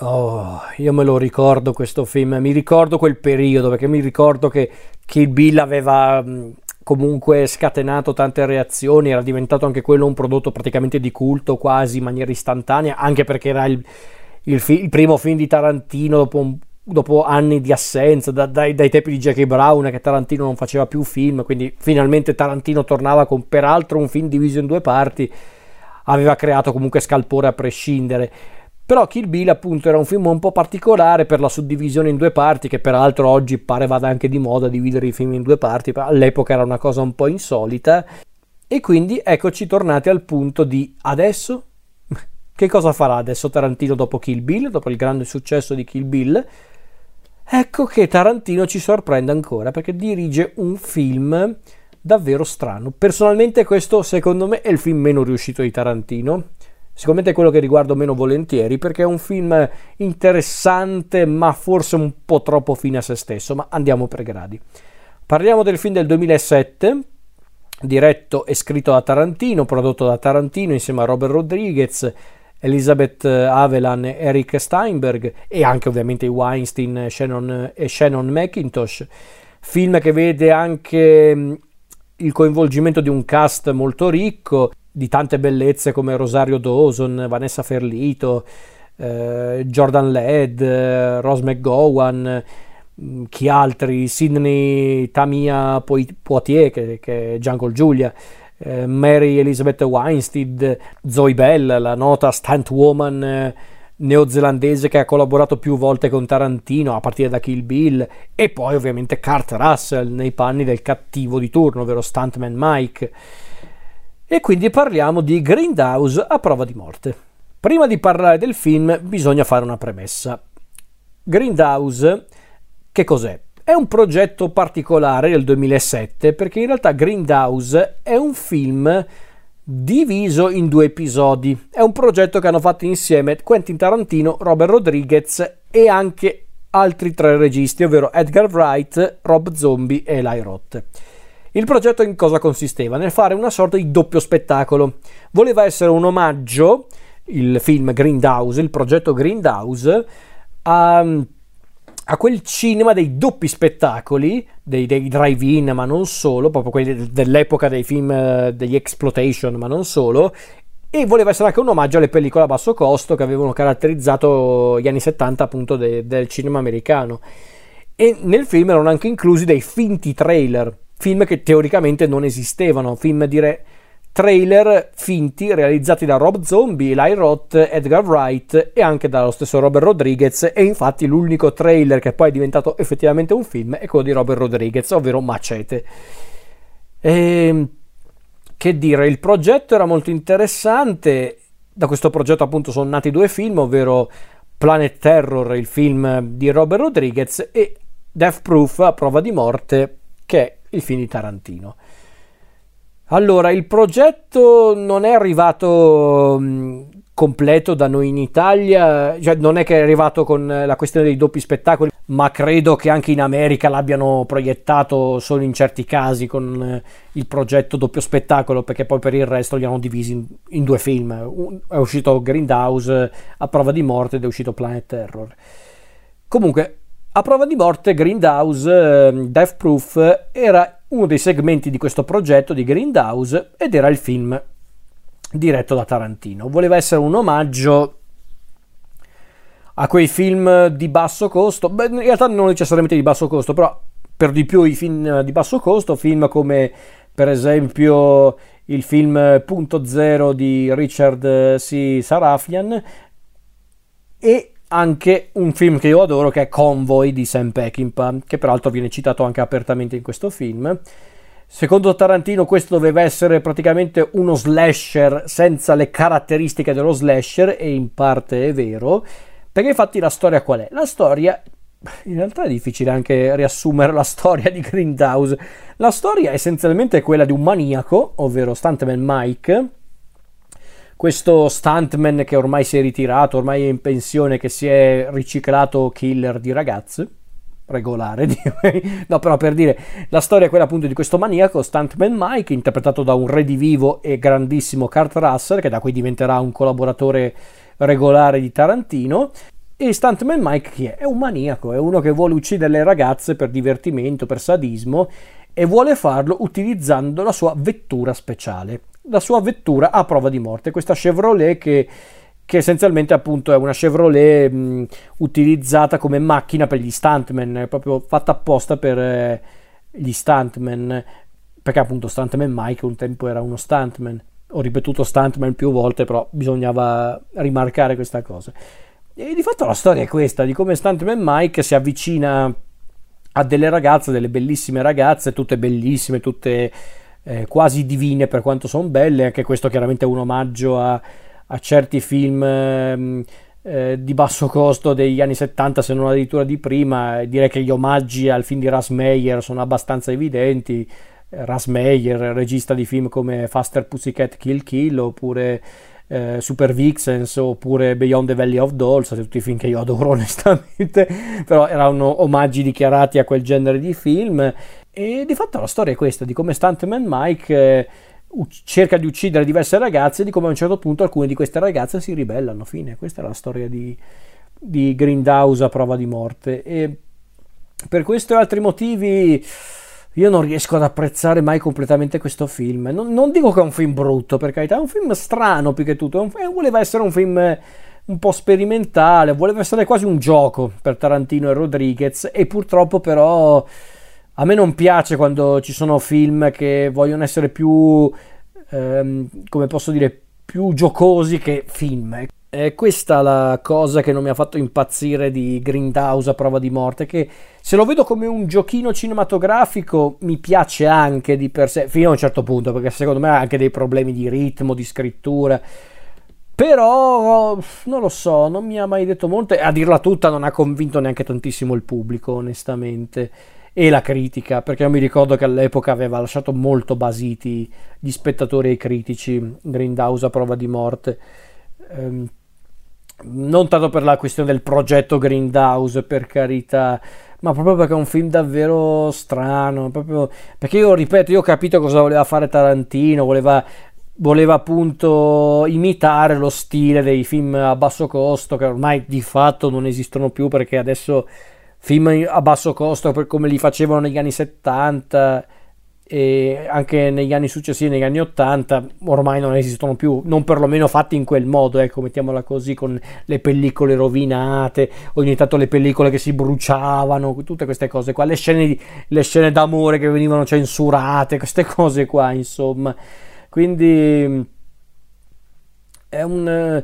Oh, io me lo ricordo questo film, mi ricordo quel periodo perché mi ricordo che Kill Bill aveva comunque scatenato tante reazioni, era diventato anche quello un prodotto praticamente di culto quasi in maniera istantanea, anche perché era il, il, fi- il primo film di Tarantino dopo, un, dopo anni di assenza, da, dai, dai, tempi di Jackie Brown che Tarantino non faceva più film, quindi finalmente Tarantino tornava con peraltro un film diviso in due parti, aveva creato comunque scalpore a prescindere. Però Kill Bill appunto era un film un po' particolare per la suddivisione in due parti, che peraltro oggi pare vada anche di moda dividere i film in due parti, all'epoca era una cosa un po' insolita. E quindi eccoci tornati al punto di adesso che cosa farà adesso Tarantino dopo Kill Bill, dopo il grande successo di Kill Bill? Ecco che Tarantino ci sorprende ancora perché dirige un film davvero strano. Personalmente questo secondo me è il film meno riuscito di Tarantino Sicuramente è quello che riguardo meno volentieri perché è un film interessante ma forse un po' troppo fine a se stesso, ma andiamo per gradi. Parliamo del film del 2007, diretto e scritto da Tarantino, prodotto da Tarantino insieme a Robert Rodriguez, Elizabeth Avelan e Eric Steinberg e anche ovviamente Weinstein Shannon, e Shannon McIntosh. Film che vede anche il coinvolgimento di un cast molto ricco, di tante bellezze come Rosario Dawson, Vanessa Ferlito, eh, Jordan Led, eh, Rose McGowan, mm, chi altri, Sidney Tamia Poitier che, che è Jungle Giulia, eh, Mary Elizabeth Weinstein, Zoe Bell, la nota stunt woman eh, neozelandese che ha collaborato più volte con Tarantino a partire da Kill Bill e poi ovviamente Kurt Russell nei panni del cattivo di turno, ovvero Stuntman Mike. E quindi parliamo di Grindhouse a prova di morte. Prima di parlare del film bisogna fare una premessa. Grindhouse, che cos'è? È un progetto particolare del 2007 perché in realtà Grindhouse è un film diviso in due episodi. È un progetto che hanno fatto insieme Quentin Tarantino, Robert Rodriguez e anche altri tre registi, ovvero Edgar Wright, Rob Zombie e Eli Roth. Il progetto in cosa consisteva? Nel fare una sorta di doppio spettacolo. Voleva essere un omaggio, il film Grindhouse, il progetto Grindhouse, a, a quel cinema dei doppi spettacoli, dei, dei, drive-in, ma non solo, proprio quelli dell'epoca dei film eh, degli exploitation, ma non solo, e voleva essere anche un omaggio alle pellicole a basso costo che avevano caratterizzato gli anni 70 appunto de, del cinema americano. E nel film erano anche inclusi dei finti trailer film che teoricamente non esistevano, film dire trailer finti realizzati da Rob Zombie, Eli Roth, Edgar Wright e anche dallo stesso Robert Rodriguez. E infatti l'unico trailer che poi è diventato effettivamente un film è quello di Robert Rodriguez, ovvero Macete. E, ehm, che dire, il progetto era molto interessante, da questo progetto appunto sono nati due film, ovvero Planet Terror, il film di Robert Rodriguez e Death Proof a prova di morte che è il film di Tarantino. Allora, il progetto non è arrivato mh, completo da noi in Italia, cioè non è che è arrivato con la questione dei doppi spettacoli, ma credo che anche in America l'abbiano proiettato solo in certi casi con eh, il progetto doppio spettacolo, perché poi per il resto li hanno divisi in, in due film. È uscito Grindhouse a prova di morte ed è uscito Planet Terror. Comunque, a prova di morte, Grindhouse, eh, Death Proof, era uno dei segmenti di questo progetto di Grindhouse ed era il film diretto da Tarantino. Voleva essere un omaggio a quei film di basso costo, beh, in realtà non necessariamente di basso costo, però per di più i film di basso costo, film come per esempio il film Punto Zero di Richard C. Sarafian e anche un film che io adoro che è Convoy di Sam Peckinpah, che peraltro viene citato anche apertamente in questo film. Secondo Tarantino questo doveva essere praticamente uno slasher senza le caratteristiche dello slasher e in parte è vero, perché infatti la storia qual è? La storia in realtà è difficile anche riassumere la storia di Grindhouse. La storia è essenzialmente quella di un maniaco, ovvero Stuntman Mike, questo stuntman che ormai si è ritirato, ormai è in pensione, che si è riciclato killer di ragazze regolare, direi. No, però per dire, la storia è quella appunto di questo maniaco, Stuntman Mike, interpretato da un redivivo e grandissimo Kurt Russell, che da qui diventerà un collaboratore regolare di Tarantino. E Stuntman Mike chi è? È un maniaco, è uno che vuole uccidere le ragazze per divertimento, per sadismo e vuole farlo utilizzando la sua vettura speciale, la sua vettura a prova di morte, questa Chevrolet che, che essenzialmente appunto è una Chevrolet mh, utilizzata come macchina per gli stuntman, proprio fatta apposta per eh, gli stuntman, perché appunto Stuntman Mike un tempo era uno stuntman, ho ripetuto stuntman più volte, però bisognava rimarcare questa cosa. E di fatto la storia è questa, di come Stuntman Mike si avvicina a delle ragazze, delle bellissime ragazze, tutte bellissime, tutte eh, quasi divine per quanto sono belle, anche questo chiaramente è un omaggio a, a certi film eh, eh, di basso costo degli anni 70, se non addirittura di prima, direi che gli omaggi al film di Ras Meyer sono abbastanza evidenti, Ras Meyer, regista di film come Faster Pussycat Kill Kill oppure eh, Super Vixens oppure Beyond the Valley of Dolls, tutti i film che io adoro onestamente, però erano omaggi dichiarati a quel genere di film e di fatto la storia è questa, di come Stuntman Mike eh, cerca di uccidere diverse ragazze e di come a un certo punto alcune di queste ragazze si ribellano, fine, questa è la storia di, di Grindhouse a prova di morte e per questo e altri motivi io non riesco ad apprezzare mai completamente questo film. Non, non, dico che è un film brutto, per carità, è un film strano più che tutto. Un, voleva essere un film un po' sperimentale, voleva essere quasi un gioco per Tarantino e Rodriguez. E purtroppo, però, a me non piace quando ci sono film che vogliono essere più, ehm, come posso dire, più giocosi che film. È questa la cosa che non mi ha fatto impazzire di Grindhouse a prova di morte, che se lo vedo come un giochino cinematografico mi piace anche di per sé, fino a un certo punto, perché secondo me ha anche dei problemi di ritmo, di scrittura. Però non lo so, non mi ha mai detto molto e a dirla tutta non ha convinto neanche tantissimo il pubblico, onestamente, e la critica, perché io mi ricordo che all'epoca aveva lasciato molto basiti gli spettatori e i critici Grindhouse a prova di morte. Ehm, non tanto per la questione del progetto Grindhouse, per carità, ma proprio perché è un film davvero strano. Proprio perché io ripeto, io ho capito cosa voleva fare Tarantino, voleva, voleva appunto imitare lo stile dei film a basso costo, che ormai di fatto non esistono più perché adesso film a basso costo per come li facevano negli anni 70 e anche negli anni successivi, negli anni 80, ormai non esistono più, non perlomeno fatti in quel modo, ecco, mettiamola così, con le pellicole rovinate, ogni tanto le pellicole che si bruciavano, tutte queste cose qua, le scene, le scene d'amore che venivano censurate, queste cose qua, insomma. Quindi è un,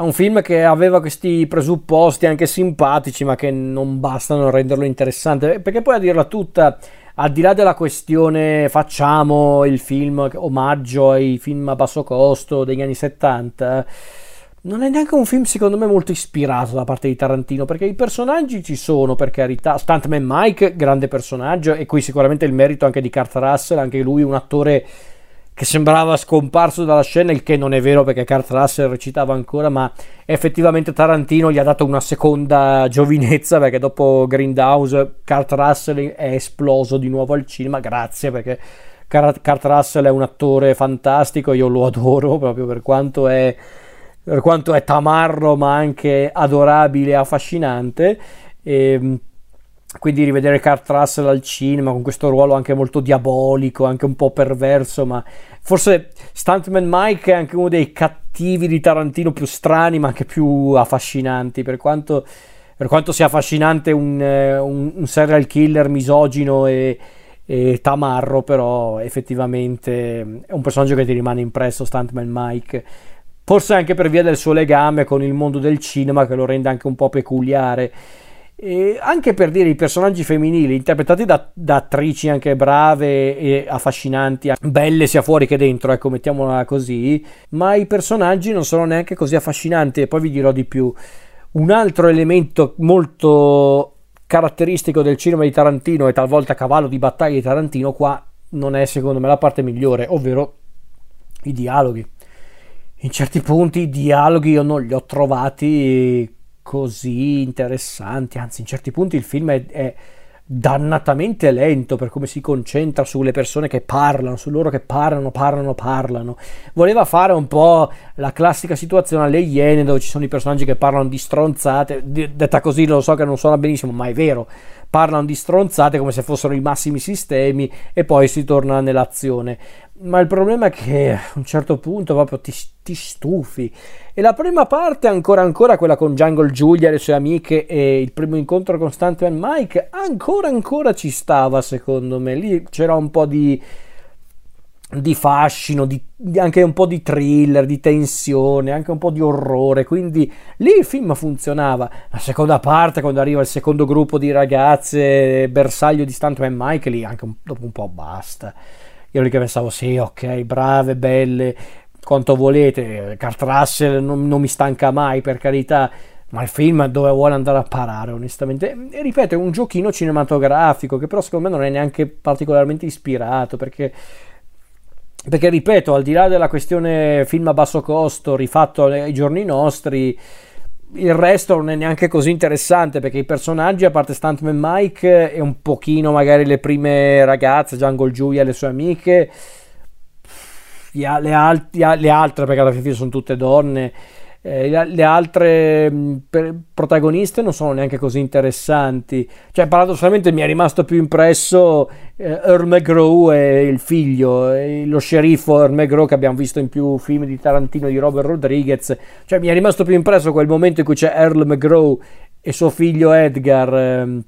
è un film che aveva questi presupposti anche simpatici, ma che non bastano a renderlo interessante, perché poi a dirla tutta al di là della questione facciamo il film omaggio ai film a basso costo degli anni 70 non è neanche un film secondo me molto ispirato da parte di Tarantino perché i personaggi ci sono per carità. Stuntman Mike grande personaggio e qui sicuramente il merito anche di Kurt Russell anche lui un attore che sembrava scomparso dalla scena, il che non è vero perché Kurt Russell recitava ancora, ma effettivamente Tarantino gli ha dato una seconda giovinezza perché dopo Grindhouse Kurt Russell è esploso di nuovo al cinema, grazie perché Kurt Russell è un attore fantastico, io lo adoro proprio per quanto è, per quanto è tamarro ma anche adorabile e affascinante. E, ehm, quindi rivedere Kurt Russell al cinema con questo ruolo anche molto diabolico, anche un po' perverso, ma forse Stuntman Mike è anche uno dei cattivi di Tarantino più strani, ma anche più affascinanti, per quanto, per quanto sia affascinante un, eh, un, un, serial killer misogino e, e tamarro, però effettivamente è un personaggio che ti rimane impresso, Stuntman Mike. Forse anche per via del suo legame con il mondo del cinema che lo rende anche un po' peculiare. E anche per dire i personaggi femminili interpretati da, da, attrici anche brave e affascinanti, belle sia fuori che dentro, ecco, mettiamola così, ma i personaggi non sono neanche così affascinanti e poi vi dirò di più. Un altro elemento molto caratteristico del cinema di Tarantino e talvolta cavallo di battaglia di Tarantino qua non è secondo me la parte migliore, ovvero i dialoghi. In certi punti i dialoghi io non li ho trovati così interessanti, anzi in certi punti il film è, è dannatamente lento per come si concentra sulle persone che parlano, su loro che parlano, parlano, parlano. Voleva fare un po' la classica situazione alle Iene dove ci sono i personaggi che parlano di stronzate, detta così lo so che non suona benissimo, ma è vero, parlano di stronzate come se fossero i massimi sistemi e poi si torna nell'azione. Ma il problema è che a un certo punto proprio ti, ti stufi. E la prima parte, ancora ancora, quella con Jungle Julia e le sue amiche e il primo incontro con Stuntman Mike, ancora ancora ci stava secondo me. Lì c'era un po' di di fascino, di, di, anche un po' di thriller, di tensione, anche un po' di orrore, quindi lì il film funzionava. La seconda parte, quando arriva il secondo gruppo di ragazze, bersaglio di Stuntman Mike, lì anche un, dopo un po' basta. Io lì che pensavo, sì, ok, brave, belle, quanto volete, Kurt Russell non, non mi stanca mai, per carità, ma il film dove vuole andare a parare, onestamente. E ripeto, è un giochino cinematografico che però secondo me non è neanche particolarmente ispirato, perché perché ripeto, al di là della questione film a basso costo rifatto ai giorni nostri, il resto non è neanche così interessante perché i personaggi, a parte Stuntman Mike e un pochino magari le prime ragazze, Jungle Julia e le sue amiche, le, alt- le altre perché alla fine sono tutte donne eh, le altre mm, protagoniste non sono neanche così interessanti. Cioè, paradossalmente mi è rimasto più impresso eh, Earl McGraw e il figlio, eh, lo sceriffo Earl McGraw che abbiamo visto in più film di Tarantino di Robert Rodriguez. Cioè, mi è rimasto più impresso quel momento in cui c'è Earl McGraw e suo figlio Edgar. Ehm,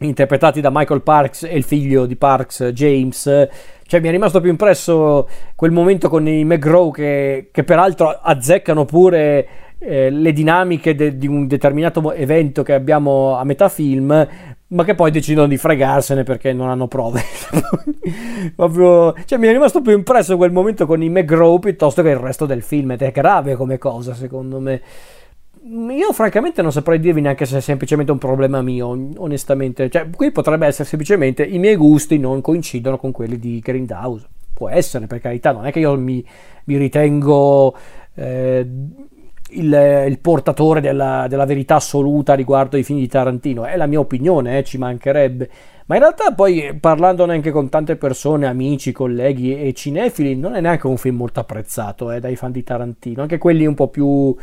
interpretati da Michael Parks e il figlio di Parks, James, cioè, mi è rimasto più impresso quel momento con i McGraw che, che peraltro azzeccano pure eh, le dinamiche de, di un determinato evento che abbiamo a metà film, ma che poi decidono di fregarsene perché non hanno prove. Proprio, cioè, mi è rimasto più impresso quel momento con i McGraw piuttosto che il resto del film ed è grave come cosa, secondo me. Io francamente non saprei dirvi neanche se è semplicemente un problema mio, onestamente. Cioè, qui potrebbe essere semplicemente i miei gusti non coincidono con quelli di Grindhouse. Può essere, per carità, non è che io mi, mi ritengo eh, il, il, portatore della, della, verità assoluta riguardo ai film di Tarantino. È la mia opinione, eh, ci mancherebbe. Ma in realtà poi parlandone anche con tante persone, amici, colleghi e cinefili, non è neanche un film molto apprezzato eh, dai fan di Tarantino. Anche quelli un po' più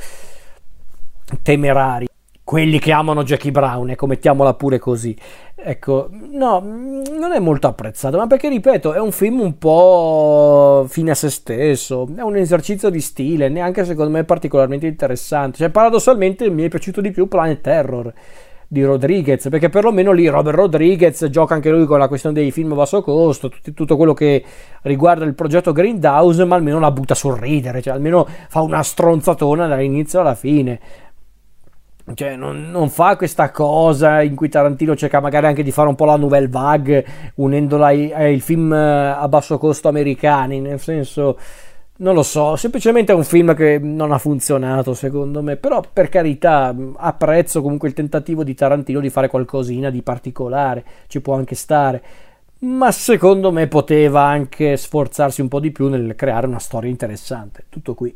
temerari, quelli che amano Jackie Brown, ecco, mettiamola pure così. Ecco, no, non è molto apprezzato, ma perché ripeto, è un film un po' fine a se stesso, è un esercizio di stile, neanche secondo me particolarmente interessante. Cioè, paradossalmente mi è piaciuto di più Planet Terror di Rodriguez, perché perlomeno lì Robert Rodriguez gioca anche lui con la questione dei film a basso costo, tutto, tutto quello che riguarda il progetto Grindhouse, ma almeno la butta a sorridere, cioè almeno fa una stronzatona dall'inizio alla fine. Cioè, non, non, fa questa cosa in cui Tarantino cerca magari anche di fare un po' la nouvelle vague unendola ai, ai film eh, a basso costo americani, nel senso, non lo so, semplicemente è un film che non ha funzionato secondo me, però per carità apprezzo comunque il tentativo di Tarantino di fare qualcosina di particolare, ci può anche stare, ma secondo me poteva anche sforzarsi un po' di più nel creare una storia interessante, tutto qui.